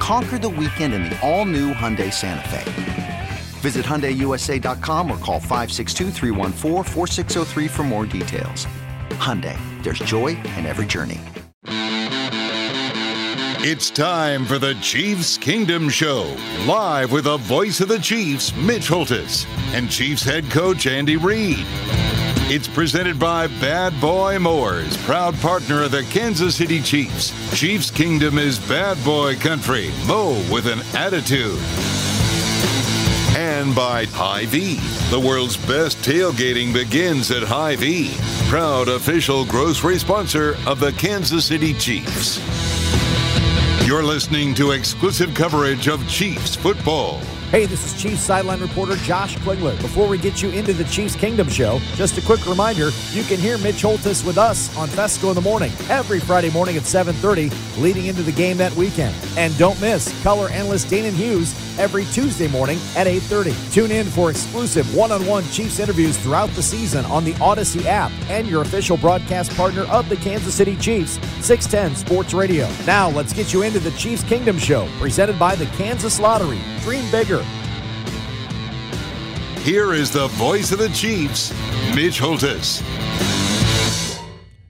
Conquer the weekend in the all new Hyundai Santa Fe. Visit HyundaiUSA.com or call 562 for more details. Hyundai, there's joy in every journey. It's time for the Chiefs Kingdom Show, live with the voice of the Chiefs, Mitch Holthus, and Chiefs head coach Andy Reid. It's presented by Bad Boy Mowers, proud partner of the Kansas City Chiefs. Chiefs Kingdom is bad boy country. Mow with an attitude. And by Hy-Vee. The world's best tailgating begins at Hy-Vee. Proud official grocery sponsor of the Kansas City Chiefs. You're listening to exclusive coverage of Chiefs football. Hey, this is Chiefs sideline reporter Josh Klinger. Before we get you into the Chiefs Kingdom show, just a quick reminder, you can hear Mitch Holthus with us on Fescoe in the morning every Friday morning at 7:30 leading into the game that weekend. And don't miss color analyst Danan Hughes every Tuesday morning at 8:30. Tune in for exclusive one-on-one Chiefs interviews throughout the season on the Audacy app and your official broadcast partner of the Kansas City Chiefs, 610 Sports Radio. Now, let's get you into the Chiefs Kingdom show presented by the Kansas Lottery. Dream bigger. Here is the voice of the Chiefs, Mitch Holthus.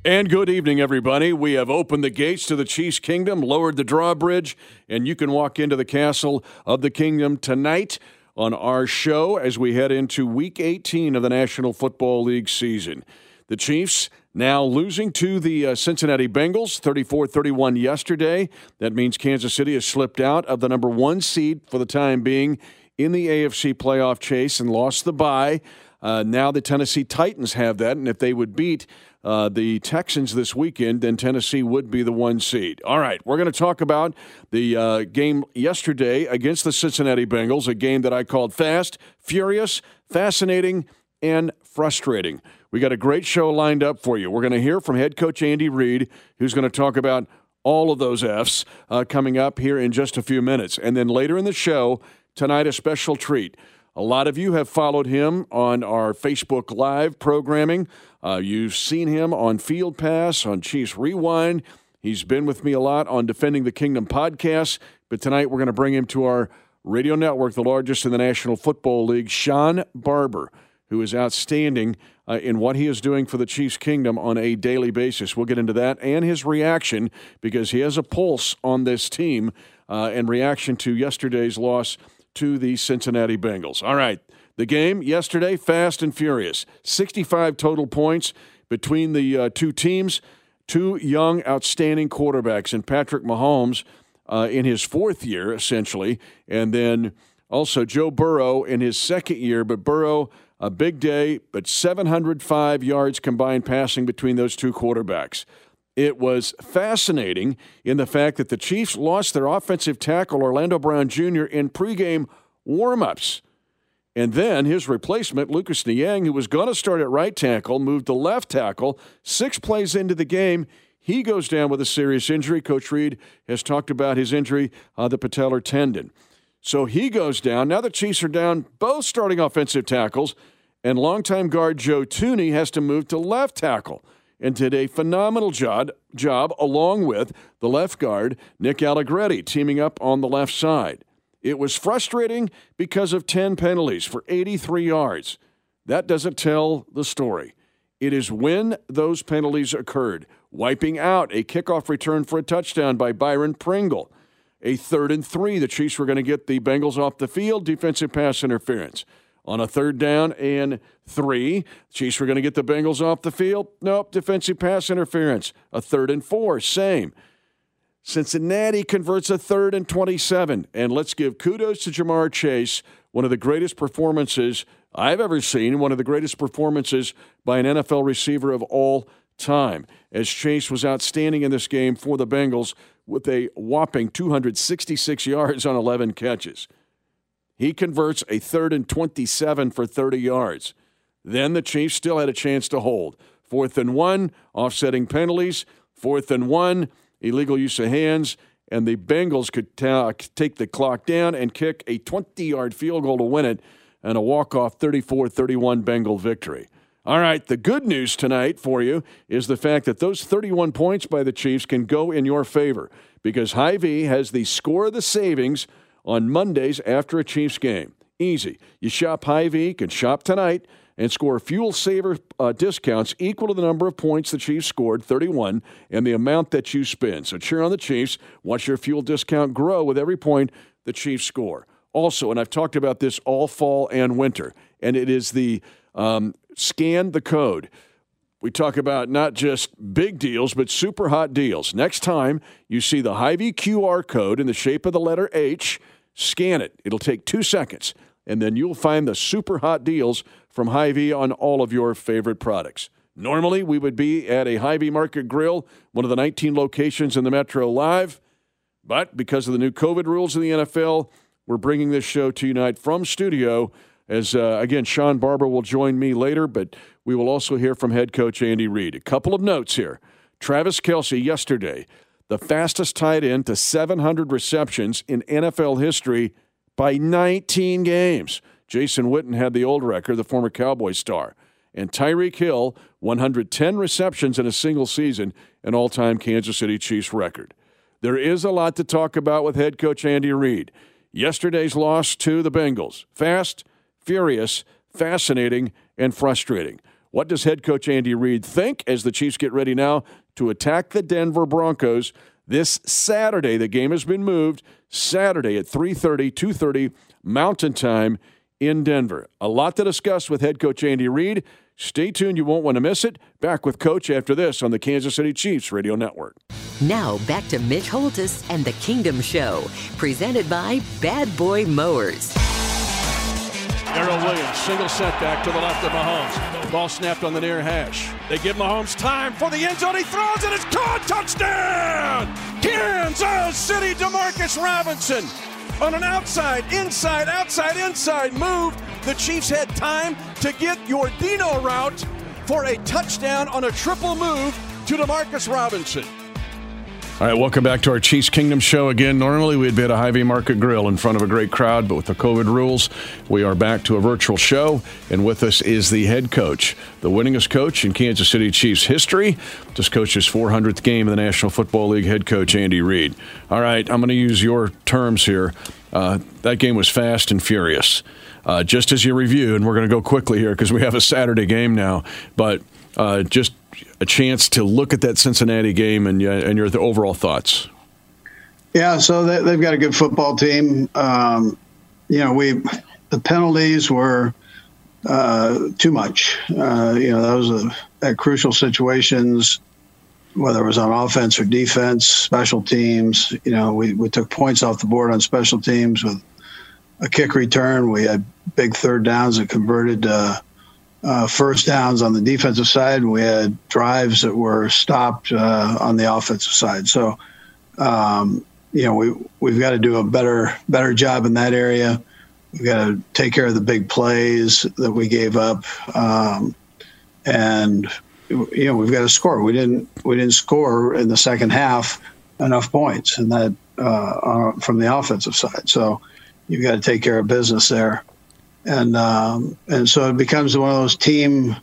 And good evening, everybody. We have opened the gates to the Chiefs Kingdom, lowered the drawbridge, and you can walk into the castle of the kingdom tonight on our show as we head into week 18 of the National Football League season. The Chiefs now losing to the uh, Cincinnati Bengals 34 31 yesterday. That means Kansas City has slipped out of the number one seed for the time being in the AFC playoff chase and lost the bye. Uh, now the Tennessee Titans have that, and if they would beat uh, the Texans this weekend, then Tennessee would be the one seed. All right, we're going to talk about the uh, game yesterday against the Cincinnati Bengals, a game that I called fast, furious, fascinating, and frustrating. We got a great show lined up for you. We're going to hear from head coach Andy Reid, who's going to talk about all of those F's uh, coming up here in just a few minutes. And then later in the show, tonight, a special treat. A lot of you have followed him on our Facebook Live programming. Uh, you've seen him on Field Pass, on Chiefs Rewind. He's been with me a lot on Defending the Kingdom podcast. But tonight we're going to bring him to our radio network, the largest in the National Football League, Sean Barber, who is outstanding uh, in what he is doing for the Chiefs Kingdom on a daily basis. We'll get into that and his reaction because he has a pulse on this team uh, and reaction to yesterday's loss to the Cincinnati Bengals. All right. The game yesterday, fast and furious. 65 total points between the uh, two teams. Two young, outstanding quarterbacks, and Patrick Mahomes uh, in his fourth year, essentially, and then also Joe Burrow in his second year. But Burrow, a big day, but 705 yards combined passing between those two quarterbacks. It was fascinating in the fact that the Chiefs lost their offensive tackle, Orlando Brown Jr., in pregame warmups. And then his replacement, Lucas Niang, who was going to start at right tackle, moved to left tackle. Six plays into the game, he goes down with a serious injury. Coach Reid has talked about his injury, uh, the patellar tendon. So he goes down. Now the Chiefs are down both starting offensive tackles, and longtime guard Joe Thuney has to move to left tackle and did a phenomenal job, job along with the left guard, Nick Allegretti, teaming up on the left side. It was frustrating because of 10 penalties for 83 yards. That doesn't tell the story. It is when those penalties occurred, wiping out a kickoff return for a touchdown by Byron Pringle. A third and three, the Chiefs were going to get the Bengals off the field, defensive pass interference. On a third down and three, Chiefs were going to get the Bengals off the field. Nope, defensive pass interference. A third and four, same. Cincinnati converts a third and 27. And let's give kudos to Ja'Marr Chase, one of the greatest performances I've ever seen, one of the greatest performances by an NFL receiver of all time. As Chase was outstanding in this game for the Bengals with a whopping 266 yards on 11 catches. He converts a third and 27 for 30 yards. Then the Chiefs still had a chance to hold. Fourth and one, offsetting penalties. Fourth and one, illegal use of hands. And the Bengals could ta- take the clock down and kick a 20 yard field goal to win it and a walk off 34 31 Bengal victory. All right, the good news tonight for you is the fact that those 31 points by the Chiefs can go in your favor because Hy-Vee has the score of the savings on Mondays after a Chiefs game. Easy. You shop Hy-Vee, can shop tonight and score fuel saver uh, discounts equal to the number of points the Chiefs scored, 31, and the amount that you spend. So cheer on the Chiefs. Watch your fuel discount grow with every point the Chiefs score. Also, and I've talked about this all fall and winter, and it is the um, scan the code. We talk about not just big deals, but super hot deals. Next time you see the Hy-Vee QR code in the shape of the letter H, scan it. It'll take two seconds, and then you'll find the super hot deals from Hy-Vee on all of your favorite products. Normally, we would be at a Hy-Vee Market Grill, one of the 19 locations in the Metro Live, but because of the new COVID rules in the NFL, we're bringing this show to you tonight from studio as uh, again, Sean Barber will join me later, but we will also hear from head coach Andy Reid. A couple of notes here. Travis Kelce yesterday, the fastest tight end to 700 receptions in NFL history by 19 games. Jason Witten had the old record, the former Cowboy star. And Tyreek Hill, 110 receptions in a single season, an all time Kansas City Chiefs record. There is a lot to talk about with head coach Andy Reid. Yesterday's loss to the Bengals. Fast, furious, fascinating, and frustrating. What does head coach Andy Reid think as the Chiefs get ready now to attack the Denver Broncos this Saturday? The game has been moved Saturday at 3:30, 2:30 Mountain Time in Denver. A lot to discuss with head coach Andy Reid. Stay tuned, you won't want to miss it. Back with coach after this on the Kansas City Chiefs Radio Network. Now back to Mitch Holthus and the Kingdom Show, presented by Bad Boy Mowers. Darrel Williams, single setback to the left of Mahomes. Ball snapped on the near hash. They give Mahomes time for the end zone. He throws and it's caught. Touchdown! Kansas City, Demarcus Robinson. On an outside, inside, outside, inside move, the Chiefs had time to get your Dino route for a touchdown on a triple move to Demarcus Robinson. All right, welcome back to our Chiefs Kingdom show again. Normally, we'd be at a Hy-Vee Market Grill in front of a great crowd, but with the COVID rules, we are back to a virtual show. And with us is the head coach, the winningest coach in Kansas City Chiefs history. Just coached his 400th game in the National Football League, head coach Andy Reid. All right, I'm going to use your terms here. Uh, that game was fast and furious. Uh, just as you review, and we're going to go quickly here because we have a Saturday game now, but uh, just a chance to look at that Cincinnati game and and your overall thoughts. Yeah, so they, have got a good football team. Um, you know, we the penalties were uh, too much. Uh, you know, those are at crucial situations, whether it was on offense or defense, special teams. You know, we, we took points off the board on special teams with a kick return. We had big third downs that converted uh, uh, first downs on the defensive side. We had drives that were stopped uh, on the offensive side. So, um, you know, we we've got to do a better better job in that area. We've got to take care of the big plays that we gave up, um, and you know we've got to score. We didn't we didn't score in the second half enough points, and that uh, from the offensive side. So you've got to take care of business there and um, and so it becomes one of those team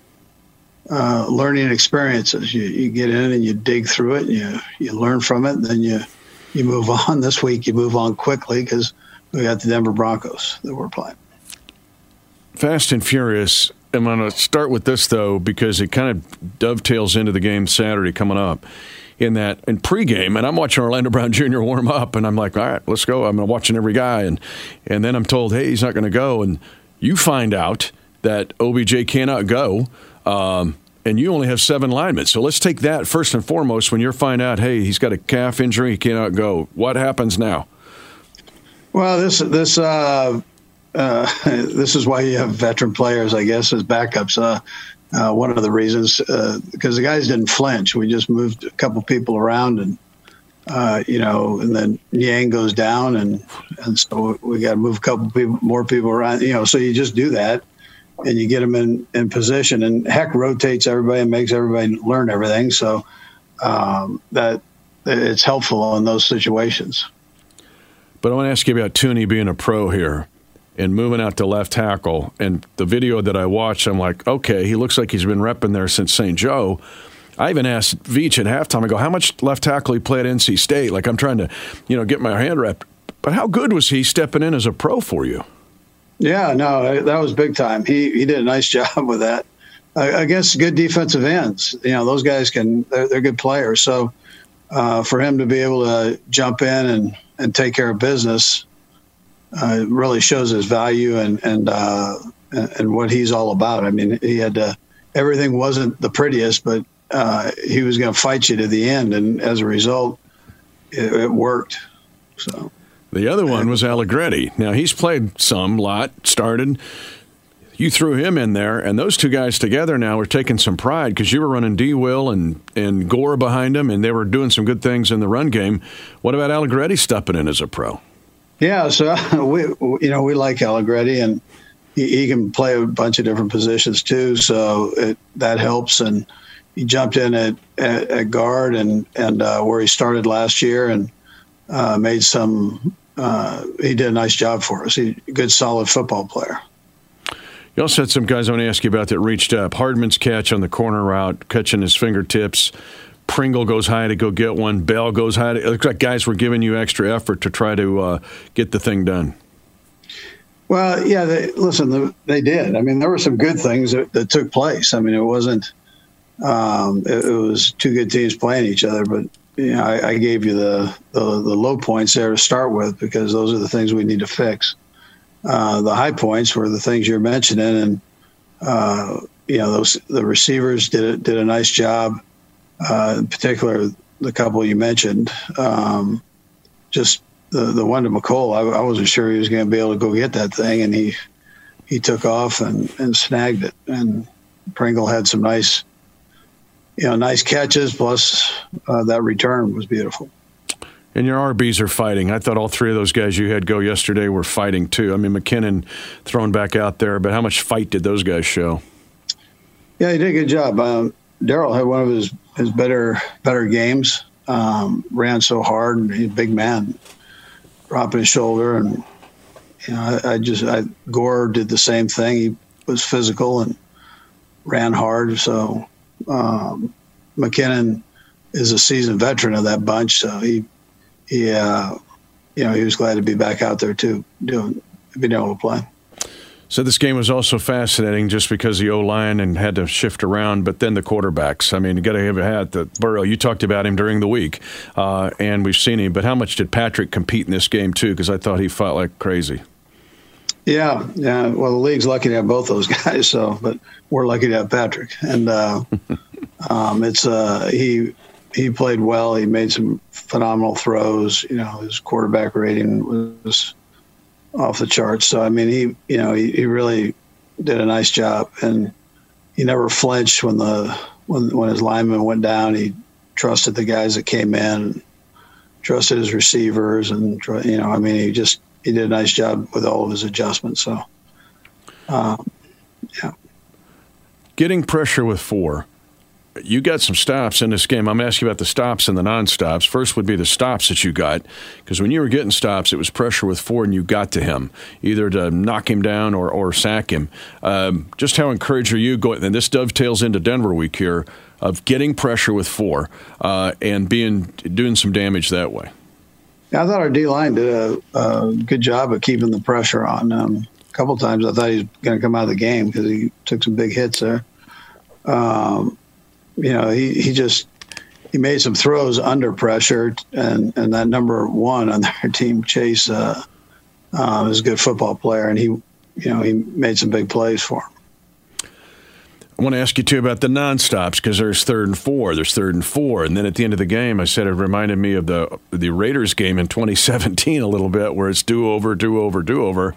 uh, learning experiences. You, you get in and you dig through it, and you you learn from it, and then you you move on. This week you move on quickly because we got the Denver Broncos that we're playing. Fast and Furious. I'm going to start with this though because it kind of dovetails into the game Saturday coming up in that in pregame, and I'm watching Orlando Brown Jr. warm up, and I'm like, all right, let's go. I'm watching every guy, and and then I'm told, hey, he's not going to go, and you find out that OBJ cannot go. Um, and you only have seven linemen. So let's take that first and foremost. When you find out, hey, he's got a calf injury, he cannot go. What happens now? Well, this this uh, uh, this is why you have veteran players, I guess, as backups. Uh, uh one of the reasons because uh, the guys didn't flinch. We just moved a couple people around and uh, you know, and then Niang goes down, and and so we got to move a couple people, more people around, you know. So you just do that, and you get them in in position, and Heck rotates everybody and makes everybody learn everything. So um, that it's helpful in those situations. But I want to ask you about Thuney being a pro here and moving out to left tackle. And the video that I watched, I'm like, okay, he looks like he's been repping there since St. Joe. I even asked Veach at halftime. I go, how much left tackle he played at NC State? Like I'm trying to, you know, get my hand wrapped. But how good was he stepping in as a pro for you? Yeah, no, that was big time. He he did a nice job with that against good defensive ends. You know, those guys can they're, they're good players. So uh, for him to be able to jump in and and take care of business uh, really shows his value and and uh, and what he's all about. I mean, he had to, everything wasn't the prettiest, but uh, he was going to fight you to the end, and as a result, it, it worked. So. The other one was Allegretti. Now he's played some lot, started. You threw him in there, and those two guys together now are taking some pride because you were running D. Will and and Gore behind him, and they were doing some good things in the run game. What about Allegretti stepping in as a pro? Yeah, so we you know we like Allegretti, and he, he can play a bunch of different positions too, so it, that helps and he jumped in at, at, at guard and and uh, where he started last year and uh, made some. Uh, he did a nice job for us. He a good, solid football player. You also had some guys I want to ask you about that reached up. Hardman's catch on the corner route, catching his fingertips. Pringle goes high to go get one. Bell goes high. To, it looks like guys were giving you extra effort to try to uh, get the thing done. Well, yeah. They, listen, they did. I mean, there were some good things that, that took place. I mean, it wasn't um, it, it, was two good teams playing each other, but you know, I, I gave you the, the, the low points there to start with because those are the things we need to fix. Uh, the high points were the things you're mentioning, and uh, you know those the receivers did a, did a nice job. Uh, in particular, the couple you mentioned, um, just the the one to Mecole, I, I wasn't sure he was going to be able to go get that thing, and he he took off and, and snagged it. And Pringle had some nice you know, nice catches plus uh, that return was beautiful. And your RBs are fighting. I thought all three of those guys you had go yesterday were fighting too. I mean, McKinnon thrown back out there, but how much fight did those guys show? Yeah, he did a good job. Um, Darrel had one of his, his better better games. Um, ran so hard, and he's a big man, dropping his shoulder, and you know, I, I just I, Gore did the same thing. He was physical and ran hard. So um, McKinnon is a seasoned veteran of that bunch, so he he uh, you know he was glad to be back out there too, doing being able to play. So this game was also fascinating just because the O line and had to shift around, but then the quarterbacks. I mean, you got to have a hat that Burrow. You talked about him during the week, uh, and we've seen him. But how much did Patrick compete in this game too? Because I thought he fought like crazy. Yeah, yeah. Well, the league's lucky to have both those guys. So, but we're lucky to have Patrick, and uh, um, it's uh, he he played well. He made some phenomenal throws. You know, his quarterback rating was off the charts. So, I mean, he you know he, he really did a nice job, and he never flinched when the when when his lineman went down. He trusted the guys that came in, trusted his receivers, and you know, I mean, he just he did a nice job with all of his adjustments. So, um, yeah. Getting pressure with four. You got some stops in this game. I'm asking about the stops and the non-stops. First would be the stops that you got, because when you were getting stops, it was pressure with four, and you got to him either to knock him down or, or sack him. Um, just how encouraged are you going? And this dovetails into Denver week here of getting pressure with four uh, and being doing some damage that way. I thought our D line did a, a, good job of keeping the pressure on. Um, a couple times I thought he was going to come out of the game because he took some big hits there. Um, you know, he, he just he made some throws under pressure, and, and that number one on their team, Chase, uh, uh, is a good football player, and he, you know, he made some big plays for him. I want to ask you too about the non-stops because there's third and four, there's third and four, and then at the end of the game, I said it reminded me of the the Raiders game in 2017 a little bit, where it's do over, do over, do over,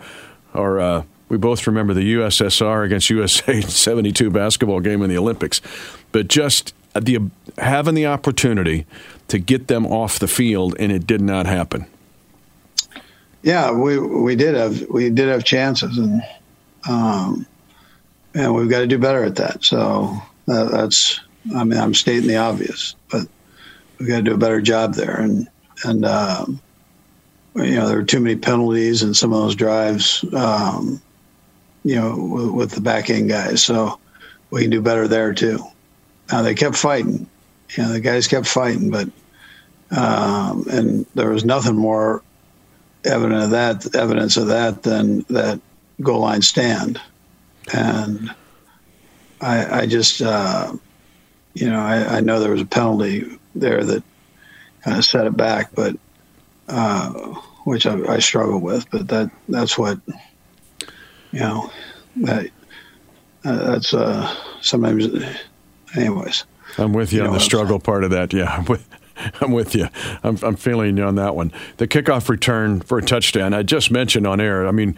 or uh, we both remember the USSR against USA 72 basketball game in the Olympics, but just the having the opportunity to get them off the field, and it did not happen. Yeah, we we did have we did have chances, and um, and we've got to do better at that. So uh, that's I mean I'm stating the obvious, but we've got to do a better job there, and and um, you know there were too many penalties in some of those drives, um, you know, with, with the back end guys. So we can do better there too. Now they kept fighting, you know, the guys kept fighting, but um, and there was nothing more evident of that evidence of that than that goal line stand, and I, I just uh, you know I, I, know there was a penalty there that kind of set it back, but uh, which I, I struggle with, but that that's what you know that uh, that's uh, sometimes anyways. I'm with you, you on the struggle part of that. Yeah, I'm with, I'm with you. I'm, I'm feeling you on that one. The kickoff return for a touchdown. I just mentioned on air. I mean,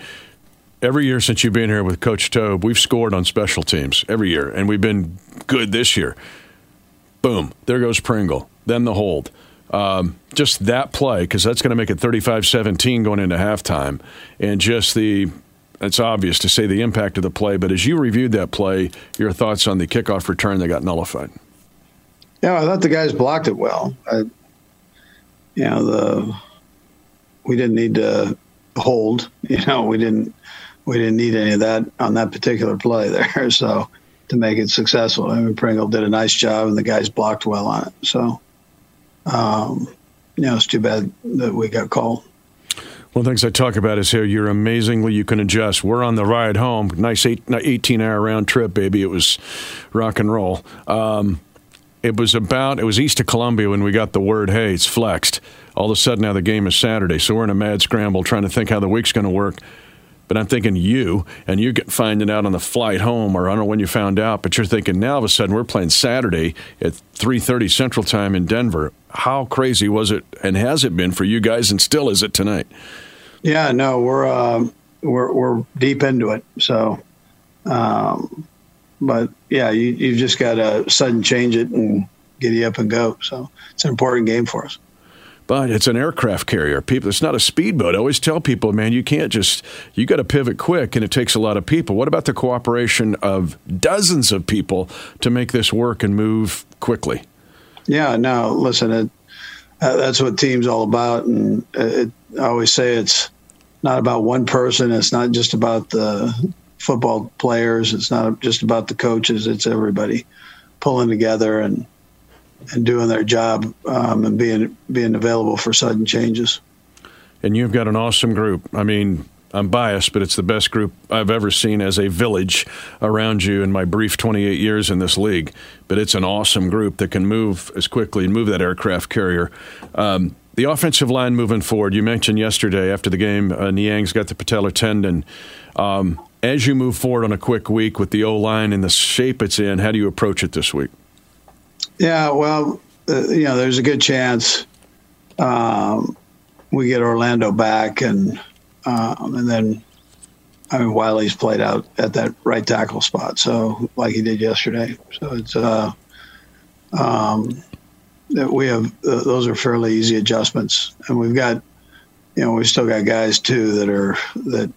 every year since you've been here with Coach Toub, we've scored on special teams every year, and we've been good this year. Boom, there goes Pringle. Then the hold. Um, just that play, because that's going to make it 35 17 going into halftime. And just the, it's obvious to say the impact of the play, but as you reviewed that play, your thoughts on the kickoff return that got nullified? Yeah, I thought the guys blocked it well. I, you know, the we didn't need to hold. You know, we didn't we didn't need any of that on that particular play there. So to make it successful, I mean, Pringle did a nice job, and the guys blocked well on it. So, um, you know, it's too bad that we got called. One of the things I talk about is how you're amazingly you can adjust. We're on the ride home, nice eight, 18 hour round trip, baby. It was rock and roll. Um, it was about it was east of Columbia when we got the word, hey, it's flexed. All of a sudden now the game is Saturday, so we're in a mad scramble trying to think how the week's going to work. But I'm thinking you, and you get finding out on the flight home, or I don't know when you found out, but you're thinking now all of a sudden we're playing Saturday at 3:30 Central Time in Denver. How crazy was it, and has it been for you guys, and still is it tonight? Yeah, no, we're uh, we're we're deep into it. So, um, but yeah, you, you've just got to sudden change it and get you up and go. So it's an important game for us. But it's an aircraft carrier. People, it's not a speedboat. I always tell people, man, you can't just you got to pivot quick, and it takes a lot of people. What about the cooperation of dozens of people to make this work and move quickly? Yeah, no, listen, it, uh, that's what team's all about, and it, I always say it's not about one person. It's not just about the football players. It's not just about the coaches. It's everybody pulling together and and doing their job um, and being being available for sudden changes. And you've got an awesome group. I mean, I'm biased, but it's the best group I've ever seen as a village around you in my brief 28 years in this league. But it's an awesome group that can move as quickly and move that aircraft carrier. Um, the offensive line moving forward, you mentioned yesterday after the game, uh, Niang's got the patellar tendon. Um, as you move forward on a quick week with the O line and the shape it's in, how do you approach it this week? Yeah, well, uh, you know, there's a good chance um, we get Orlando back, and um, and then I mean Wylie's played out at that right tackle spot, so like he did yesterday. So it's uh, um, we have uh, those are fairly easy adjustments, and we've got you know we've still got guys too that are that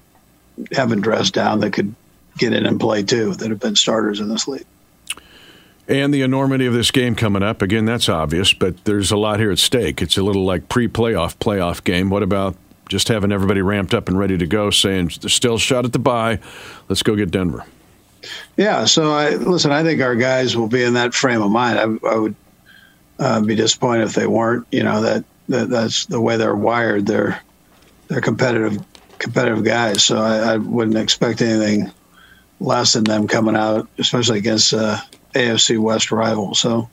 haven't dressed down that could get in and play too that have been starters in this league. And the enormity of this game coming up, again, that's obvious, but there's a lot here at stake. It's a little like pre playoff, playoff game. What about just having everybody ramped up and ready to go, saying still shot at the bye? Let's go get Denver. Yeah, so I listen. I think our guys will be in that frame of mind. I, I would uh, be disappointed if they weren't. You know that, that that's the way they're wired. They're they're competitive competitive guys, so I, I wouldn't expect anything less than them coming out, especially against uh, AFC West rival. So,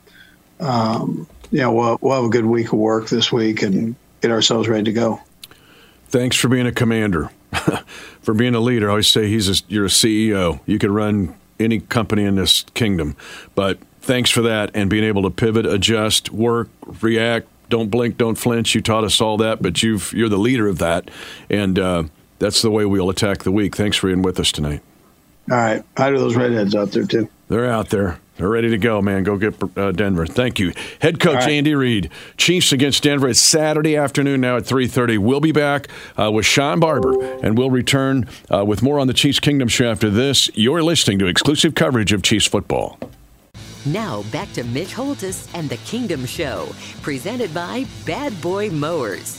um, know, we'll, we'll have a good week of work this week and get ourselves ready to go. Thanks for being a commander, for being a leader. I always say he's a, you're a CEO. You could run any company in this kingdom, but thanks for that and being able to pivot, adjust, work, react. Don't blink, don't flinch. You taught us all that, but you've you're the leader of that, and uh, that's the way we'll attack the week. Thanks for being with us tonight. All right, how do those redheads out there too? They're out there. They're ready to go, man. Go get uh, Denver. Thank you, head coach right. Andy Reid. Chiefs against Denver. It's Saturday afternoon now at three thirty. We'll be back uh, with Sean Barber, and we'll return uh, with more on the Chiefs Kingdom show after this. You're listening to exclusive coverage of Chiefs football. Now back to Mitch Holthus and the Kingdom Show, presented by Bad Boy Mowers.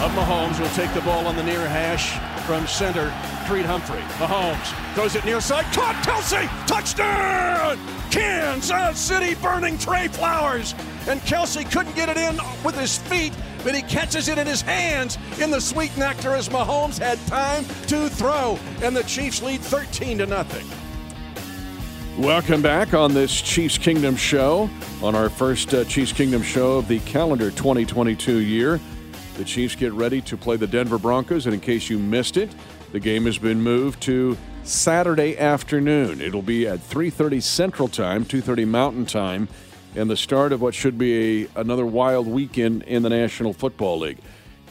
Up Mahomes will take the ball on the near hash from center. Creed Humphrey. Mahomes throws it near side. Caught Kelce. Touchdown! Kansas City burning Trey Flowers. And Kelce couldn't get it in with his feet, but he catches it in his hands in the sweet nectar as Mahomes had time to throw. And the Chiefs lead 13 to nothing. Welcome back on this Chiefs Kingdom show, on our first uh, Chiefs Kingdom show of the calendar 2022 year. The Chiefs get ready to play the Denver Broncos, and in case you missed it, the game has been moved to Saturday afternoon. It'll be at 3:30 Central Time, 2:30 Mountain Time, and the start of what should be a, another wild weekend in the National Football League.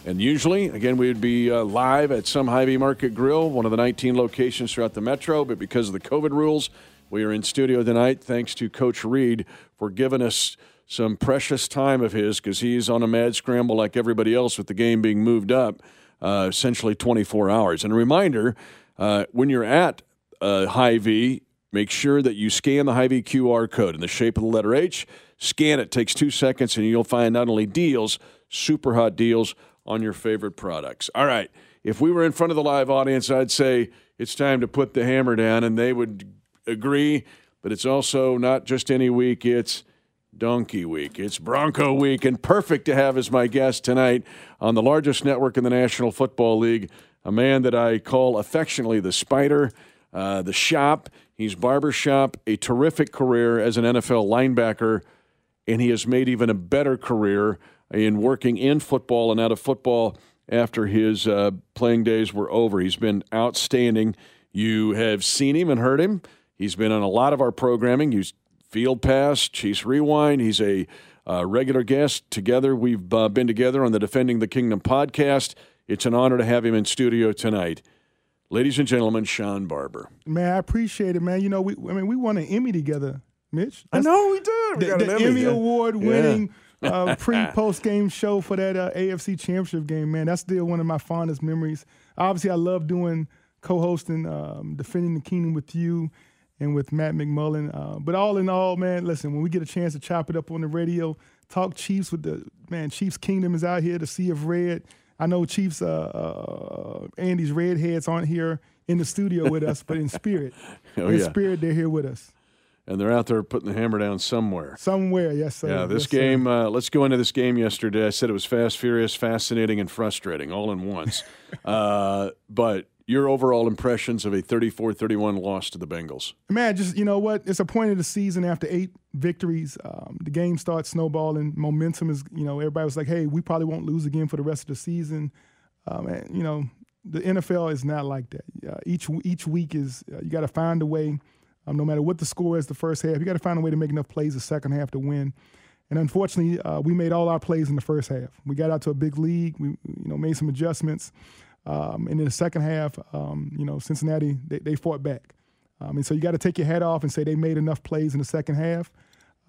And usually, again, we would be uh, live at some Hy-Vee Market Grill, one of the 19 locations throughout the metro, but because of the COVID rules, we are in studio tonight thanks to Coach Reid for giving us some precious time of his because he's on a mad scramble like everybody else with the game being moved up uh, essentially 24 hours. And a reminder uh, when you're at uh, Hy-Vee, make sure that you scan the Hy-Vee QR code in the shape of the letter H. Scan it, takes two seconds, and you'll find not only deals, super hot deals on your favorite products. All right. If we were in front of the live audience, I'd say it's time to put the hammer down, and they would agree, but it's also not just any week, it's Donkey Week. It's Bronco Week, and perfect to have as my guest tonight on the largest network in the National Football League, a man that I call affectionately the Spider, uh, the Shop. He's barbershop, a terrific career as an NFL linebacker, and he has made even a better career in working in football and out of football after his uh, playing days were over. He's been outstanding. You have seen him and heard him. He's been on a lot of our programming. You Field Pass, Chiefs Rewind. He's a uh, regular guest. Together, we've uh, been together on the Defending the Kingdom podcast. It's an honor to have him in studio tonight. Ladies and gentlemen, Sean Barber. Man, I appreciate it, man. You know, we I mean, we won an Emmy together, Mitch. That's I know we did. We the, the Emmy, Emmy Award winning yeah. uh, pre post game show for that uh, AFC Championship game, man. That's still one of my fondest memories. Obviously, I love doing co hosting, um, Defending the Kingdom with you and with Matt McMullen. Uh, but all in all, man, listen, when we get a chance to chop it up on the radio, talk Chiefs with the man, Chiefs Kingdom is out here, the Sea of Red. I know Chiefs, uh, uh, Andy's Redheads aren't here in the studio with us, but in spirit, oh, in yeah. spirit, they're here with us. And they're out there putting the hammer down somewhere. Somewhere, yes, sir. Yeah, this yes, game, uh, let's go into this game yesterday. I said it was fast, furious, fascinating, and frustrating all in once. Uh, but your overall impressions of a 34-31 loss to the Bengals. Man, just you know what? It's a point of the season after eight victories. Um, the game starts snowballing. Momentum is, you know, everybody was like, "Hey, we probably won't lose again for the rest of the season." Um, and you know, the NFL is not like that. Uh, each each week is uh, you got to find a way. Um, no matter what the score is, the first half, you got to find a way to make enough plays the second half to win. And unfortunately, uh, we made all our plays in the first half. We got out to a big league. We, you know, made some adjustments. Um, and in the second half, um, you know, Cincinnati they, they fought back. Um, and so you got to take your hat off and say they made enough plays in the second half.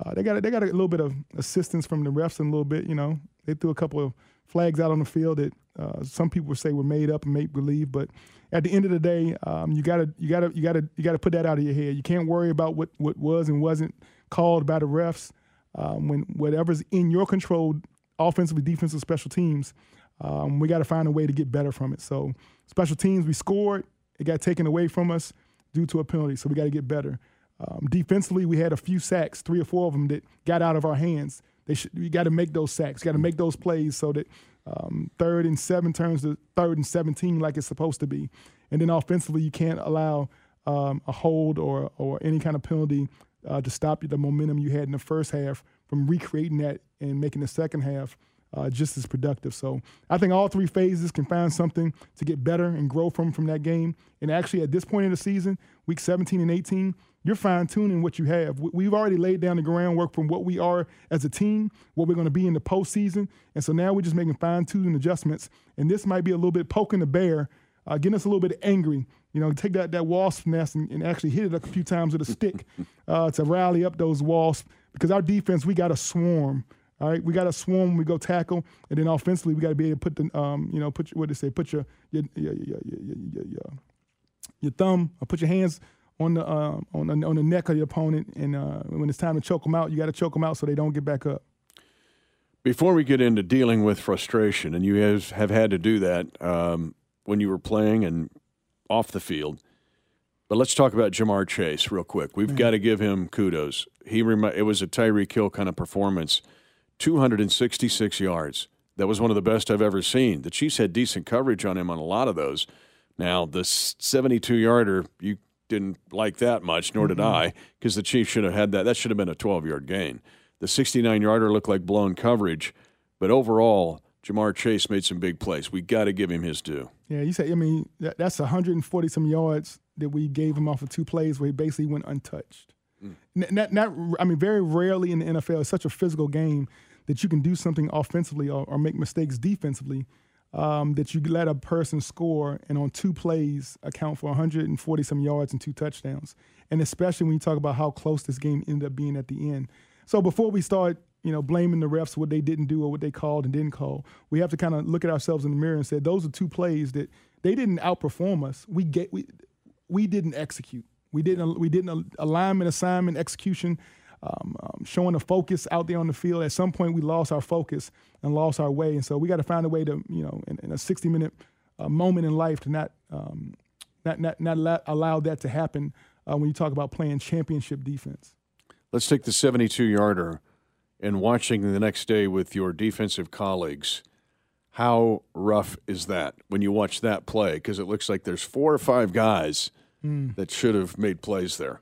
Uh, they got they got a little bit of assistance from the refs and a little bit. You know, they threw a couple of flags out on the field that uh, some people would say were made up and make believe. But at the end of the day, um, you gotta you gotta you gotta you gotta put that out of your head. You can't worry about what what was and wasn't called by the refs. Um, when whatever's in your control, offensively, defensive, special teams, um, we got to find a way to get better from it. So special teams, we scored. It got taken away from us due to a penalty. So we got to get better. Um, defensively, we had a few sacks, three or four of them that got out of our hands. They should, we got to make those sacks, got to make those plays so that um, third and seven turns to third and 17 like it's supposed to be. And then offensively, you can't allow um, a hold or, or any kind of penalty uh, to stop the momentum you had in the first half from recreating that and making the second half uh, just as productive. So I think all three phases can find something to get better and grow from from that game. And actually, at this point in the season, week 17 and 18, you're fine tuning what you have. We've already laid down the groundwork from what we are as a team, what we're going to be in the postseason, and so now we're just making fine tuning adjustments. And this might be a little bit poking the bear uh, getting us a little bit angry. You know, take that that wasp nest and, and actually hit it a few times with a stick uh, to rally up those wasps. Because our defense, we got to swarm. All right, we got to swarm we go tackle, and then offensively, we got to be able to put the, um, you know, put your, what they say, put your your your your, your, your, your, your thumb, or put your hands on the um, on the on the neck of your opponent, and uh, when it's time to choke them out, you got to choke them out so they don't get back up. Before we get into dealing with frustration, and you have, have had to do that um, when you were playing and off the field, but let's talk about Ja'Marr Chase real quick. We've got to give him kudos. He remi- it was a Tyreek Hill kind of performance. 266 yards. That was one of the best I've ever seen. The Chiefs had decent coverage on him on a lot of those. Now, the 72 yarder, you didn't like that much, nor did mm-hmm. I, because the Chiefs should have had that. That should have been a 12 yard gain. The 69 yarder looked like blown coverage, but overall, Ja'Marr Chase made some big plays. We got to give him his due. Yeah, you said, I mean, that, that's 140 some yards that we gave him off of two plays where he basically went untouched. Mm. Not, not, I mean, very rarely in the NFL, it's such a physical game that you can do something offensively or, or make mistakes defensively um, that you let a person score and on two plays account for 140 some yards and two touchdowns. And especially when you talk about how close this game ended up being at the end. So before we start, you know, blaming the refs what they didn't do or what they called and didn't call, we have to kind of look at ourselves in the mirror and say those are two plays that they didn't outperform us. We get we we didn't execute. We didn't we didn't alignment, assignment, execution um, um, showing a focus out there on the field. At some point, we lost our focus and lost our way, and so we got to find a way to, you know, in, in a 60 minute uh, moment in life, to not um, not not not allow, allow that to happen uh, when you talk about playing championship defense. Let's take the 72 yarder and watching the next day with your defensive colleagues. How rough is that when you watch that play? Because it looks like there's four or five guys mm. that should have made plays there.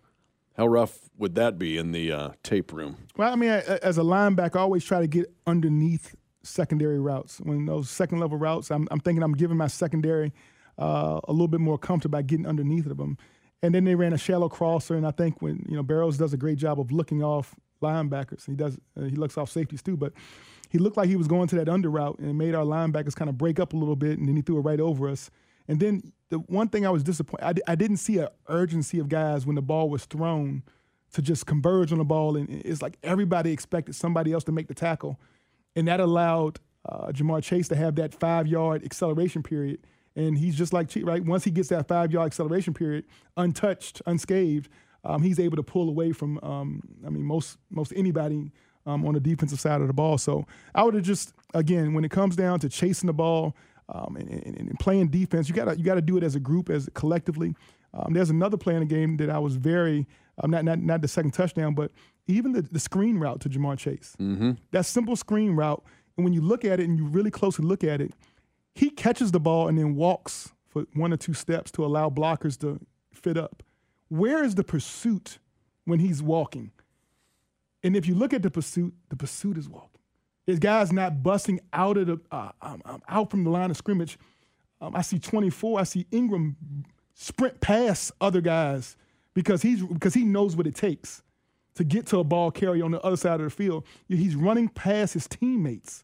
How rough would that be in the uh, tape room? Well, I mean, as a linebacker, I always try to get underneath secondary routes. When those second level routes, I'm, I'm thinking I'm giving my secondary uh, a little bit more comfort by getting underneath of them. And then they ran a shallow crosser, and I think when you know Barrows does a great job of looking off linebackers. He does uh, he looks off safeties too, but he looked like he was going to that under route and made our linebackers kind of break up a little bit, and then he threw it right over us. And then the one thing I was disappointed, I d- I didn't see an urgency of guys when the ball was thrown to just converge on the ball. And it's like everybody expected somebody else to make the tackle. And that allowed uh, Ja'Marr Chase to have that five yard acceleration period. And he's just like, right? Once he gets that five yard acceleration period, untouched, unscathed, um, he's able to pull away from, um, I mean, most most anybody um, on the defensive side of the ball. So I would have just, again, when it comes down to chasing the ball, um, and, and, and, playing defense. You gotta you gotta do it as a group, as collectively. Um, there's another play in the game that I was very um, not not not the second touchdown, but even the, the screen route to Ja'Marr Chase. Mm-hmm. That simple screen route, and when you look at it and you really closely look at it, he catches the ball and then walks for one or two steps to allow blockers to fit up. Where is the pursuit when he's walking? And if you look at the pursuit, the pursuit is walking. His guys not busting out of the uh, um, um, out from the line of scrimmage. Um, I see 24. I see Ingram sprint past other guys because he's because he knows what it takes to get to a ball carrier on the other side of the field. He's running past his teammates.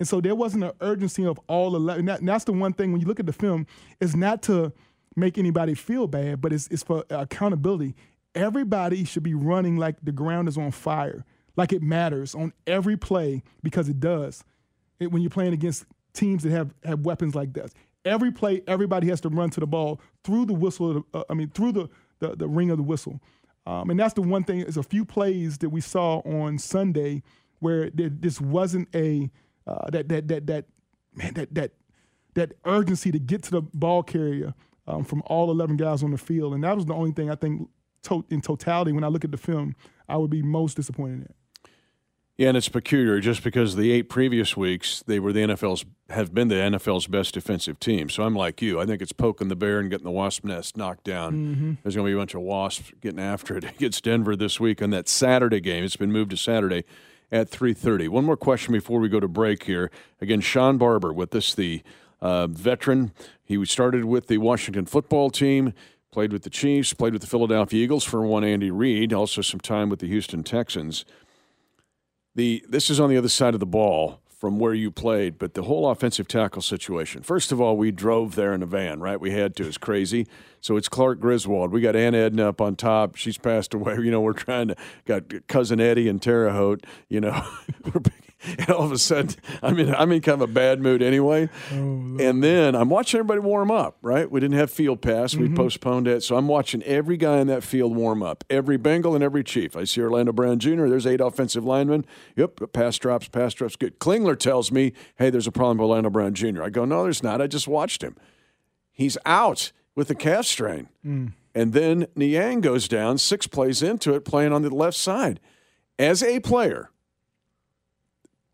And so there wasn't an urgency of all 11. And that's the one thing when you look at the film, it's not to make anybody feel bad, but it's, it's for accountability. Everybody should be running like the ground is on fire like it matters on every play because it does. It, when you're playing against teams that have, have weapons like this, every play, everybody has to run to the ball through the whistle. The, uh, I mean, through the, the, the ring of the whistle. Um, and that's the one thing. There's a few plays that we saw on Sunday where there, this wasn't a uh, that that that that man that that that urgency to get to the ball carrier um, from all 11 guys on the field, and that was the only thing I think to- in totality when I look at the film I would be most disappointed in. Yeah, and it's peculiar just because the eight previous weeks they were the NFL's have been the NFL's best defensive team. So I'm like you. I think it's poking the bear and getting the wasp nest knocked down. Mm-hmm. There's going to be a bunch of wasps getting after it against Denver this week on that Saturday game. It's been moved to Saturday at 3:30. One more question before we go to break here. Again, Sean Barber with us, the uh, veteran. He started with the Washington football team. Played with the Chiefs, played with the Philadelphia Eagles for one Andy Reid, also some time with the Houston Texans. The this is on the other side of the ball from where you played, but the whole offensive tackle situation. First of all, we drove there in a van, right? We had to. It's crazy. So it's Clark Griswold. We got Aunt Edna up on top. She's passed away. You know, we're trying to got cousin Eddie and Terre Haute. You know, we're and all of a sudden, I'm in, I'm in kind of a bad mood anyway. Oh, and then I'm watching everybody warm up, right? We didn't have field pass. We mm-hmm. postponed it. So I'm watching every guy in that field warm up, every Bengal and every Chief. I see Orlando Brown Jr., there's eight offensive linemen. Yep, pass drops, pass drops, good. Klinger tells me, hey, there's a problem with Orlando Brown Jr. I go, no, there's not. I just watched him. He's out with a calf strain. Mm. And then Niang goes down six plays into it, playing on the left side. As a player,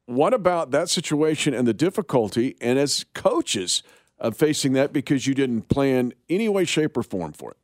what about that situation and the difficulty, and as coaches of facing that because you didn't plan any way, shape, or form for it?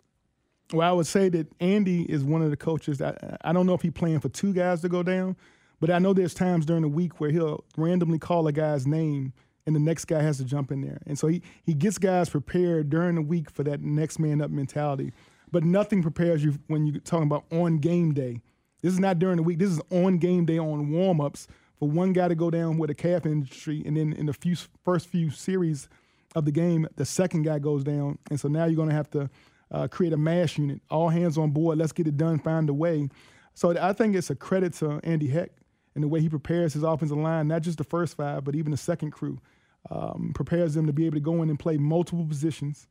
Well, I would say that Andy is one of the coaches that I don't know if he planned for two guys to go down, but I know there's times during the week where he'll randomly call a guy's name and the next guy has to jump in there. And so he, he gets guys prepared during the week for that next man up mentality. But nothing prepares you when you're talking about on game day. This is not during the week. This is on game day on warm ups for one guy to go down with a calf injury, and then in the few first few series of the game, the second guy goes down, and so now you're going to have to uh, create a mash unit. All hands on board. Let's get it done. Find a way. So I think it's a credit to Andy Heck and the way he prepares his offensive line, not just the first five, but even the second crew. Um, prepares them to be able to go in and play multiple positions.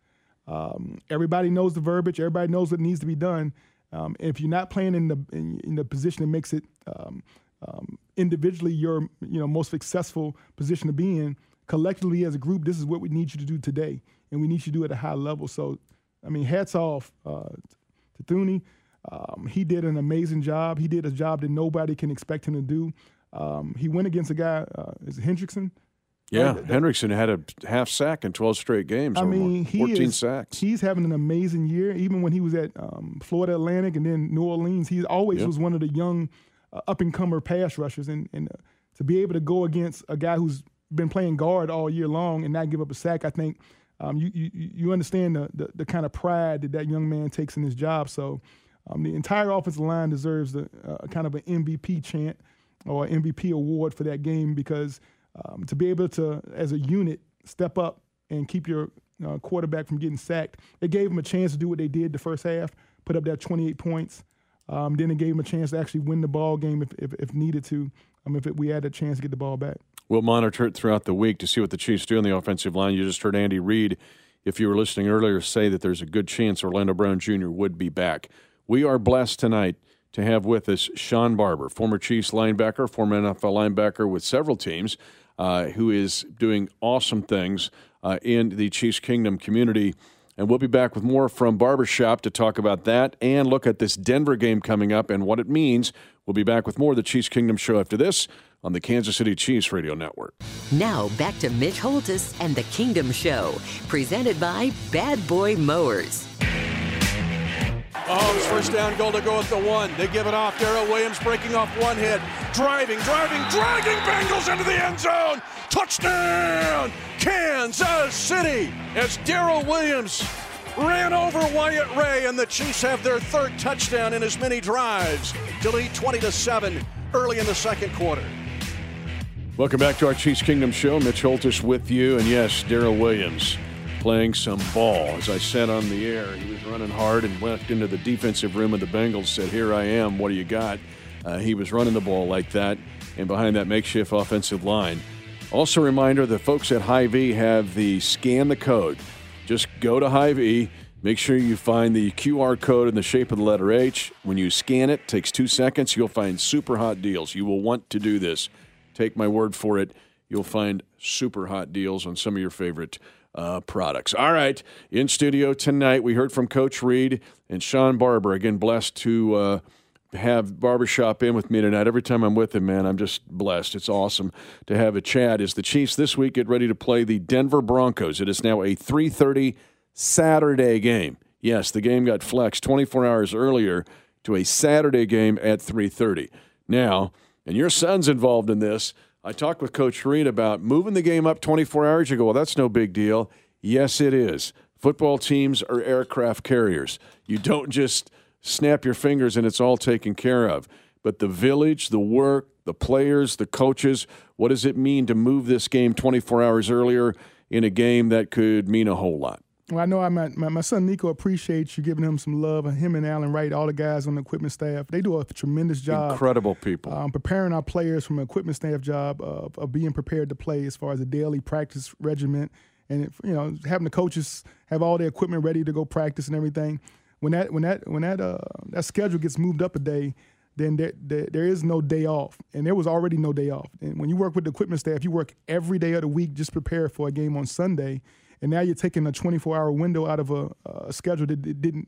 Um, everybody knows the verbiage. Everybody knows what needs to be done. Um, if you're not playing in the in, in the position that makes it um, individually your you know most successful position to be in. Collectively as a group, this is what we need you to do today, and we need you to do it at a high level. So, I mean, hats off uh, to Thuney. Um, he did an amazing job. He did a job that nobody can expect him to do. Um, he went against a guy, uh, is it Hendrickson? Yeah, Hendrickson had a half sack in 12 straight games. I mean, he 14 is, sacks. He's having an amazing year. Even when he was at um, Florida Atlantic and then New Orleans, he always was one of the young uh, up and comer pass rushers, and, and uh, to be able to go against a guy who's been playing guard all year long and not give up a sack, I think um, you, you you understand the, the, the kind of pride that that young man takes in his job. So um, the entire offensive line deserves a, kind of an MVP chant or MVP award for that game because um, to be able to, as a unit, step up and keep your uh, quarterback from getting sacked, it gave them a chance to do what they did the first half, put up that 28 points. Um, then it gave him a chance to actually win the ball game if, if, if needed to, um, if it, we had a chance to get the ball back. We'll monitor it throughout the week to see what the Chiefs do on the offensive line. You just heard Andy Reid, if you were listening earlier, say that there's a good chance Orlando Brown Jr. would be back. We are blessed tonight to have with us Shawn Barber, former Chiefs linebacker, former NFL linebacker with several teams, uh, who is doing awesome things uh, in the Chiefs Kingdom community. And we'll be back with more from Barbershop to talk about that and look at this Denver game coming up and what it means. We'll be back with more of the Chiefs Kingdom show after this on the Kansas City Chiefs Radio Network. Now back to Mitch Holthus and the Kingdom Show, presented by Bad Boy Mowers. Oh, it's first down goal to go at the one. They give it off. Darrel Williams breaking off one hit. Driving, driving, dragging Bengals into the end zone. Touchdown, Kansas City, as Darrel Williams ran over Wyatt Ray, and the Chiefs have their third touchdown in as many drives to lead 20 to 7 early in the second quarter. Welcome back to our Chiefs Kingdom show. Mitch Holthus with you, and yes, Darrel Williams playing some ball. As I said on the air, he was running hard and went into the defensive room of the Bengals, said, Here I am, what do you got? Uh, he was running the ball like that, and behind that makeshift offensive line. Also, a reminder the folks at Hy-Vee have the scan the code. Just go to Hy-Vee, make sure you find the QR code in the shape of the letter H. When you scan it, it takes two seconds, you'll find super hot deals. You will want to do this. Take my word for it. You'll find super hot deals on some of your favorite uh, products. All right, in studio tonight, we heard from Coach Reid and Shawn Barber. Again, blessed to uh, have Barbershop in with me tonight. Every time I'm with him, man, I'm just blessed. It's awesome to have a chat. Is the Chiefs this week get ready to play the Denver Broncos, it is now a 3:30 Saturday game. Yes, the game got flexed 24 hours earlier to a Saturday game at 3:30. Now, and your son's involved in this. I talked with Coach Reid about moving the game up 24 hours You go, Well, that's no big deal. Yes, it is. Football teams are aircraft carriers. You don't just snap your fingers and it's all taken care of. But the village, the work, the players, the coaches? What does it mean to move this game 24 hours earlier in a game that could mean a whole lot? Well, I know I, my, my son Nico appreciates you giving him some love. Him and Alan Wright, all the guys on the equipment staff, they do a tremendous job. Incredible people. Um, preparing our players from an equipment staff job of, of being prepared to play as far as a daily practice regiment and you know having the coaches have all their equipment ready to go practice and everything. When that when that when that uh, that schedule gets moved up a day, then there, there, there is no day off, and there was already no day off. And when you work with the equipment staff, you work every day of the week just prepare for a game on Sunday. And now you're taking a 24 hour window out of a, a schedule that didn't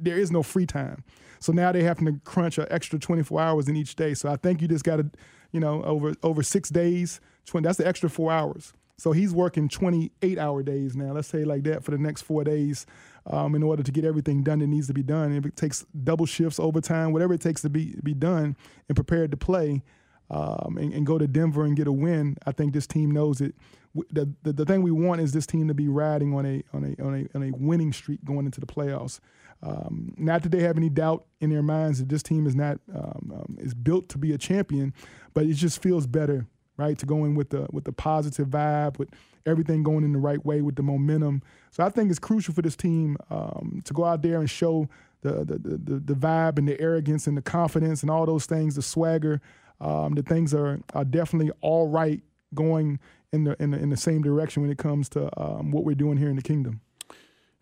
there is no free time. So now they're having to crunch an extra 24 hours in each day. So i think you just got to you know over over six days 20, that's the extra four hours. So he's working 28 hour days now. Let's say like that for the next four days um, in order to get everything done that needs to be done if it takes double shifts overtime whatever it takes to be be done and prepared to play um, and, and, go to denver and get a win i think this team knows it the, the, the thing we want is this team to be riding on a on a on a, on a winning streak going into the playoffs. Um, not that they have any doubt in their minds that this team is not um, um, is built to be a champion, but it just feels better, right, to go in with the with the positive vibe, with everything going in the right way, with the momentum. So I think it's crucial for this team um, to go out there and show the the, the the vibe and the arrogance and the confidence and all those things, the swagger. Um, the things are are definitely all right going in the in the, in the same direction when it comes to um, what we're doing here in the kingdom.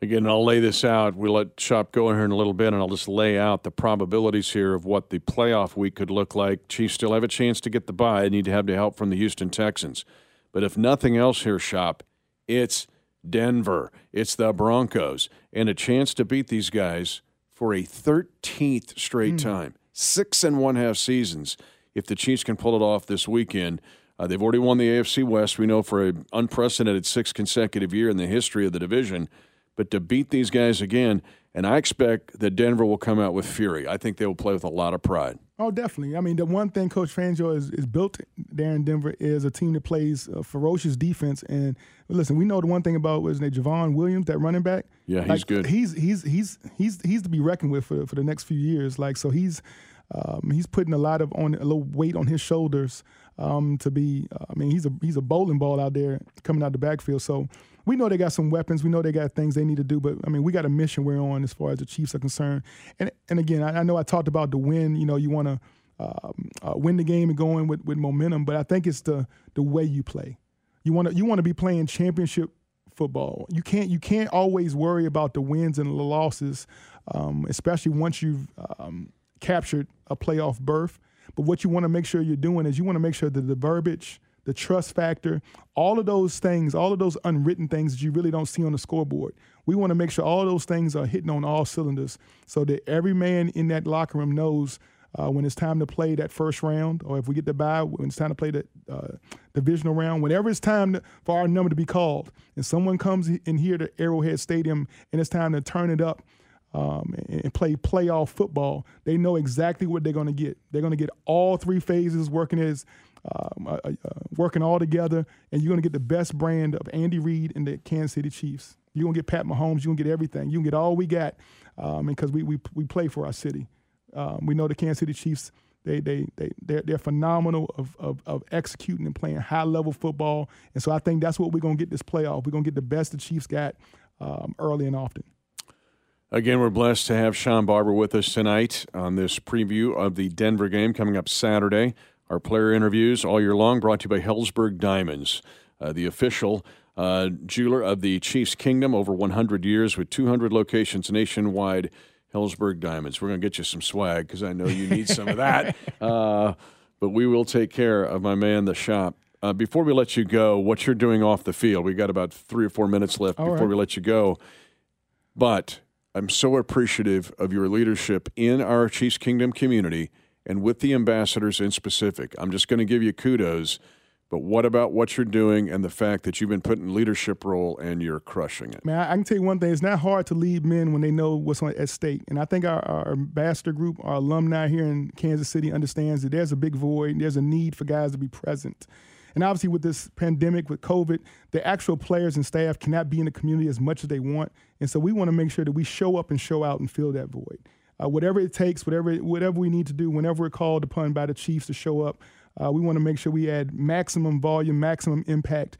Again, I'll lay this out. We'll let Shop go in here in a little bit, and I'll just lay out the probabilities here of what the playoff week could look like. Chiefs still have a chance to get the bye. Need to have the help from the Houston Texans. But if nothing else here, Shop, it's Denver, it's the Broncos, and a chance to beat these guys for a 13th straight mm. time. Six and one half seasons. If the Chiefs can pull it off this weekend, uh, they've already won the AFC West, we know, for an unprecedented six consecutive year in the history of the division. But to beat these guys again, and I expect that Denver will come out with fury. I think they will play with a lot of pride. Oh, definitely. I mean, the one thing Coach Fangio is, is built there in Denver is a team that plays a ferocious defense. And listen, we know the one thing about was it Javon Williams, that running back. Yeah, he's like, good. He's he's he's he's he's to be reckoned with for for the next few years. Like so, he's um, he's putting a lot of on a little weight on his shoulders um, to be. Uh, I mean, he's a he's a bowling ball out there coming out the backfield. So we know they got some weapons. We know they got things they need to do. But I mean, we got a mission we're on as far as the Chiefs are concerned. And and again, I, I know I talked about the win. You know, you want to um, uh, win the game and go in with, with momentum. But I think it's the the way you play. You want to you want to be playing championship football. You can't you can't always worry about the wins and the losses, um, especially once you've um, captured a playoff berth. But what you want to make sure you're doing is you want to make sure that the verbiage, the trust factor, all of those things, all of those unwritten things that you really don't see on the scoreboard, we want to make sure all those things are hitting on all cylinders so that every man in that locker room knows uh, when it's time to play that first round, or if we get the bye, when it's time to play the uh, divisional round, whenever it's time to, for our number to be called, and someone comes in here to Arrowhead Stadium and it's time to turn it up um, and play playoff football, they know exactly what they're going to get. They're going to get all three phases working as uh, uh, working all together, and you're going to get the best brand of Andy Reid and the Kansas City Chiefs. You're going to get Pat Mahomes. You're going to get everything. You can get all we got um, because we, we we play for our city. Um, we know the Kansas City Chiefs. They they they they're, they're phenomenal of, of, of executing and playing high level football, and so I think that's what we're going to get this playoff. We're going to get the best the Chiefs got um, early and often. Again, we're blessed to have Shawn Barber with us tonight on this preview of the Denver game coming up Saturday. Our player interviews all year long brought to you by Helzberg Diamonds, uh, the official uh, jeweler of the Chiefs Kingdom, over 100 years with 200 locations nationwide. Helzberg Diamonds. We're going to get you some swag because I know you need some of that. Uh, but we will take care of my man, the shop. Uh, before we let you go, what you're doing off the field, we got about three or four minutes left all before right. we let you go. But I'm so appreciative of your leadership in our Chiefs Kingdom community and with the ambassadors in specific. I'm just going to give you kudos. But what about what you're doing and the fact that you've been put in leadership role and you're crushing it? Man, I can tell you one thing: it's not hard to lead men when they know what's at stake. And I think our, our ambassador group, our alumni here in Kansas City, understands that there's a big void. and There's a need for guys to be present. And obviously, with this pandemic, with COVID, the actual players and staff cannot be in the community as much as they want. And so we want to make sure that we show up and show out and fill that void. Uh, whatever it takes, whatever whatever we need to do, whenever we're called upon by the Chiefs to show up, Uh, we want to make sure we add maximum volume, maximum impact,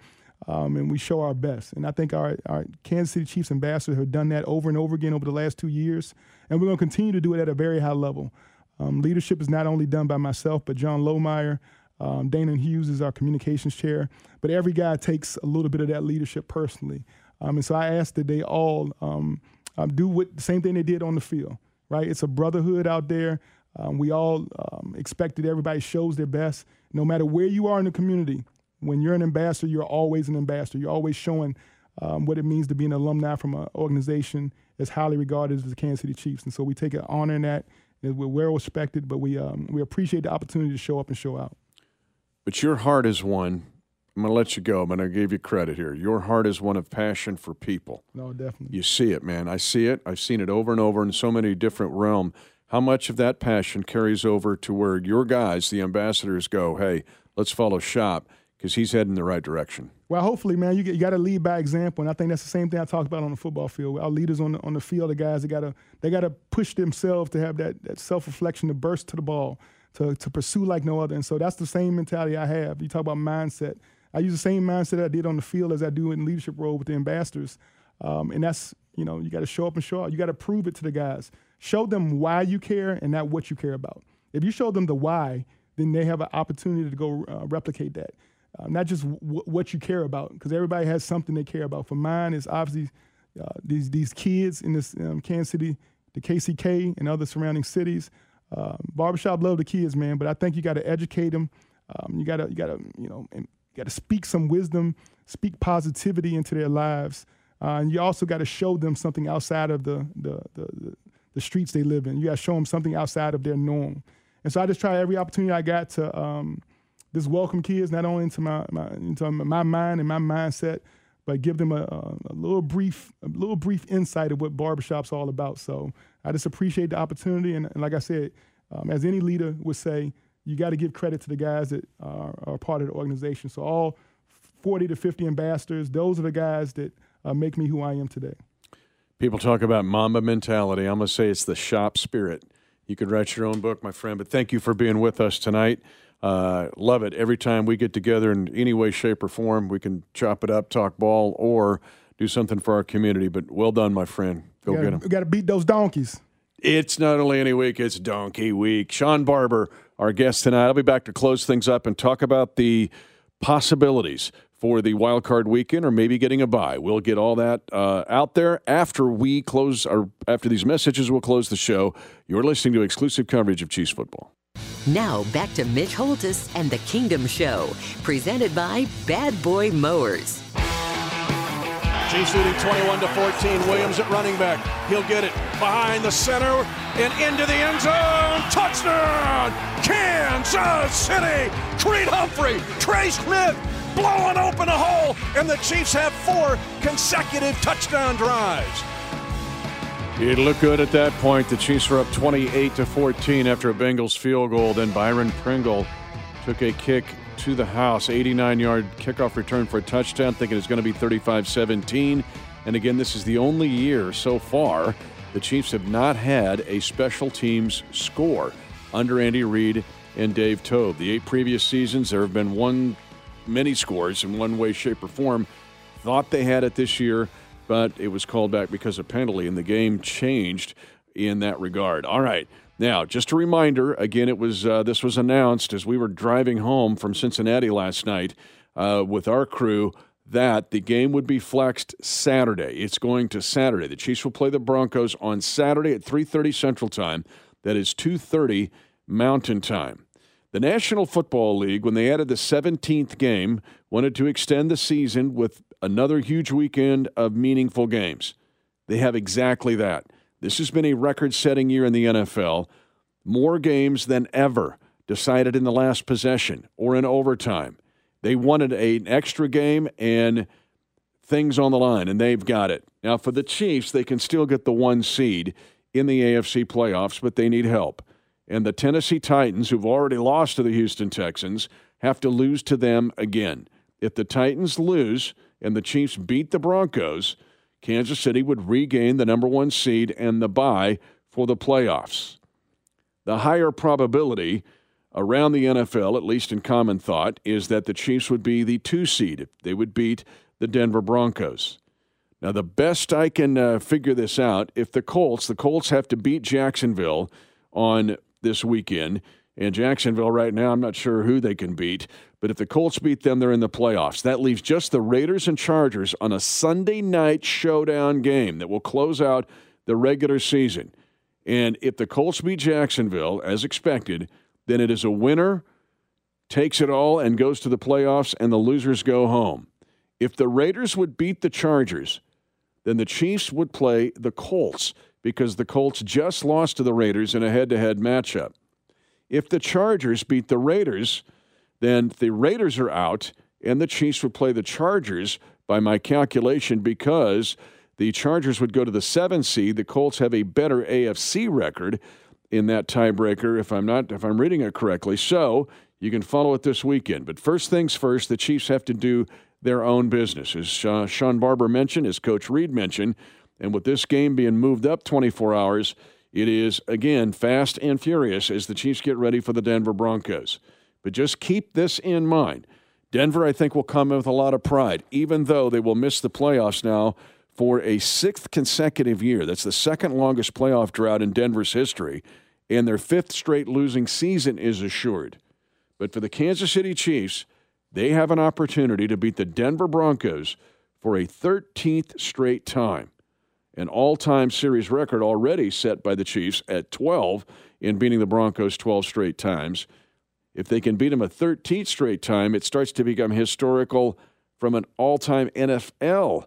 um, and we show our best. And I think our, our Kansas City Chiefs ambassadors have done that over and over again over the last two years, and we're going to continue to do it at a very high level. Um, leadership is not only done by myself, but John Lohmeyer, um, Danan Hughes is our communications chair, but every guy takes a little bit of that leadership personally. Um, and so I ask that they all um, um, do what the same thing they did on the field, right? It's a brotherhood out there. Um, we all um, expect that everybody shows their best, no matter where you are in the community. When you're an ambassador, you're always an ambassador. You're always showing um, what it means to be an alumni from an organization as highly regarded as the Kansas City Chiefs. And so we take an honor in that. We're well respected, but we um, we appreciate the opportunity to show up and show out. But your heart is one. I'm going to let you go. But I'm going to give you credit here. Your heart is one of passion for people. No, definitely. You see it, man. I see it. I've seen it over and over in so many different realms how much of that passion carries over to where your guys, the ambassadors, go, hey, let's follow Shop because he's heading the right direction. Well, hopefully, man, you, you got to lead by example, and I think that's the same thing I talked about on the football field. Our leaders on the, on the field, the guys that got to they got to push themselves to have that, that self reflection, to burst to the ball, to to pursue like no other. And so that's the same mentality I have. You talk about mindset. I use the same mindset I did on the field as I do in leadership role with the ambassadors, um, and that's you know you got to show up and show out. You got to prove it to the guys. Show them why you care and not what you care about. If you show them the why, then they have an opportunity to go uh, replicate that. Uh, not just w- what you care about, because everybody has something they care about. For mine, it's obviously uh, these these kids in this um, Kansas City, the KCK, and other surrounding cities. Um, barbershop love the kids, man, but I think you got to educate them. Um, you got to you got to you know you got to speak some wisdom, speak positivity into their lives, uh, and you also got to show them something outside of the the, the the streets they live in. You got to show them something outside of their norm. And so I just try every opportunity I got to um, just welcome kids not only into my, my into my mind and my mindset, but give them a, a, little brief a little brief insight of what barbershop's all about. So I just appreciate the opportunity, and, and like I said, um, as any leader would say, you got to give credit to the guys that are, are, part of the organization. So all 40 to 50 ambassadors, those are the guys that uh, make me who I am today. People talk about Mamba mentality. I'm going to say it's the shop spirit. You could write your own book, my friend, but thank you for being with us tonight. Uh, love it. Every time we get together in any way, shape, or form, we can chop it up, talk ball, or do something for our community. But well done, my friend. Go gotta, get them. We got to beat those donkeys. It's not only any week, it's Donkey Week. Shawn Barber, our guest tonight. I'll be back to close things up and talk about the possibilities for the wild card weekend or maybe getting a bye. We'll get all that uh, out there after we close or after these messages. We'll close the show. You're listening to exclusive coverage of Chiefs football. Now back to Mitch Holthus and the Kingdom Show, presented by Bad Boy Mowers. Chiefs leading 21 to 14. Williams at running back. He'll get it behind the center and into the end zone. Touchdown, Kansas City. Creed Humphrey, Trey Smith blowing open a hole, and the Chiefs have four consecutive touchdown drives. It looked good at that point. The Chiefs were up 28 to 14 after a Bengals field goal. Then Byron Pringle took a kick to the house, 89 yard kickoff return for a touchdown, thinking it's going to be 35 17. And again, this is the only year so far the Chiefs have not had a special teams score under Andy Reid and Dave Toub. The eight previous seasons, there have been one many scores in one way, shape, or form. Thought they had it this year, but it was called back because of penalty, and the game changed in that regard. All right. Now, just a reminder. Again, it was uh, this was announced as we were driving home from Cincinnati last night uh, with our crew that the game would be flexed Saturday. It's going to Saturday. The Chiefs will play the Broncos on Saturday at 3:30 Central Time. That is 2:30 Mountain Time. The National Football League, when they added the 17th game, wanted to extend the season with another huge weekend of meaningful games. They have exactly that. This has been a record setting year in the NFL. More games than ever decided in the last possession or in overtime. They wanted an extra game and things on the line, and they've got it. Now, for the Chiefs, they can still get the one seed in the AFC playoffs, but they need help and the Tennessee Titans, who've already lost to the Houston Texans, have to lose to them again. If the Titans lose and the Chiefs beat the Broncos, Kansas City would regain the number one seed and the bye for the playoffs. The higher probability around the NFL, at least in common thought, is that the Chiefs would be the two seed. They would beat the Denver Broncos. Now, the best I can uh, figure this out, if the Colts, the Colts have to beat Jacksonville on this weekend, and Jacksonville right now, I'm not sure who they can beat, but if the Colts beat them, they're in the playoffs. That leaves just the Raiders and Chargers on a Sunday night showdown game that will close out the regular season. And if the Colts beat Jacksonville, as expected, then it is a winner, takes it all, and goes to the playoffs, and the losers go home. If the Raiders would beat the Chargers, then the Chiefs would play the Colts because the Colts just lost to the Raiders in a head to head matchup. If the Chargers beat the Raiders, then the Raiders are out, and the Chiefs would play the Chargers by my calculation because the Chargers would go to the seven seed. The Colts have a better AFC record in that tiebreaker, if I'm not if I'm reading it correctly. So you can follow it this weekend. But first things first, the Chiefs have to do their own business. As uh, Shawn Barber mentioned, as Coach Reid mentioned, and with this game being moved up 24 hours, it is again fast and furious as the Chiefs get ready for the Denver Broncos. But just keep this in mind. Denver, I think, will come in with a lot of pride, even though they will miss the playoffs now for a sixth consecutive year. That's the second longest playoff drought in Denver's history, and their fifth straight losing season is assured. But for the Kansas City Chiefs, they have an opportunity to beat the Denver Broncos for a 13th straight time. An all time series record already set by the Chiefs at 12 in beating the Broncos 12 straight times. If they can beat them a 13th straight time, it starts to become historical from an all time NFL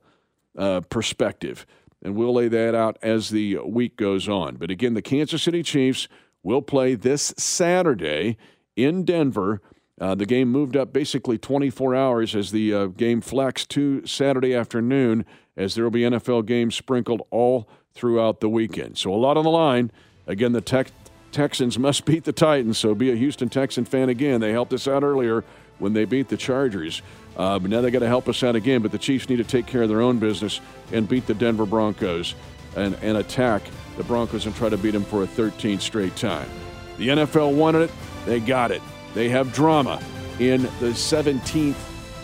uh, perspective. And we'll lay that out as the week goes on. But again, the Kansas City Chiefs will play this Saturday in Denver. Uh, the game moved up basically 24 hours as the uh, game flexed to Saturday afternoon, as there will be NFL games sprinkled all throughout the weekend. So a lot on the line. Again, the Texans must beat the Titans, so be a Houston Texan fan again. They helped us out earlier when they beat the Chargers. Uh, but now they got to help us out again. But the Chiefs need to take care of their own business and beat the Denver Broncos and, and attack the Broncos and try to beat them for a 13th straight time. The NFL wanted it. They got it. They have drama in the 17th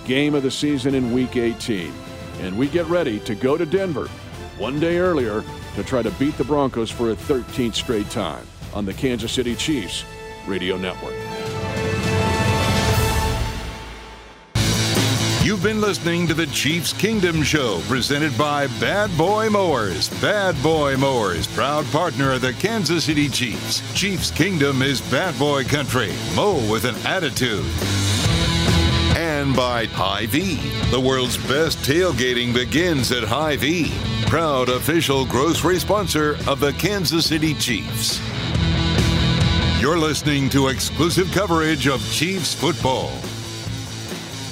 game of the season in Week 18. And we get ready to go to Denver one day earlier to try to beat the Broncos for a 13th straight time on the Kansas City Chiefs Radio Network. You've been listening to the Chiefs Kingdom Show, presented by Bad Boy Mowers. Bad Boy Mowers, proud partner of the Kansas City Chiefs. Chiefs Kingdom is bad boy country. Mow with an attitude. And by Hy-Vee. The world's best tailgating begins at Hy-Vee. Proud official grocery sponsor of the Kansas City Chiefs. You're listening to exclusive coverage of Chiefs football.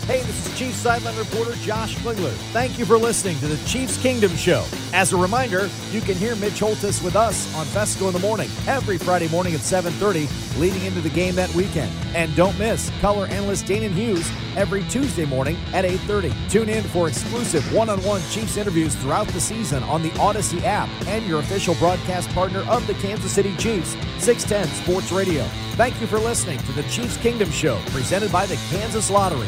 Hey, this is Chiefs sideline reporter Josh Klinger. Thank you for listening to the Chiefs Kingdom Show. As a reminder, you can hear Mitch Holthus with us on Fescoe in the morning every Friday morning at 7:30, leading into the game that weekend. And don't miss color analyst Danan Hughes every Tuesday morning at 8:30. Tune in for exclusive one-on-one Chiefs interviews throughout the season on the Audacy app and your official broadcast partner of the Kansas City Chiefs, 610 Sports Radio. Thank you for listening to the Chiefs Kingdom Show, presented by the Kansas Lottery.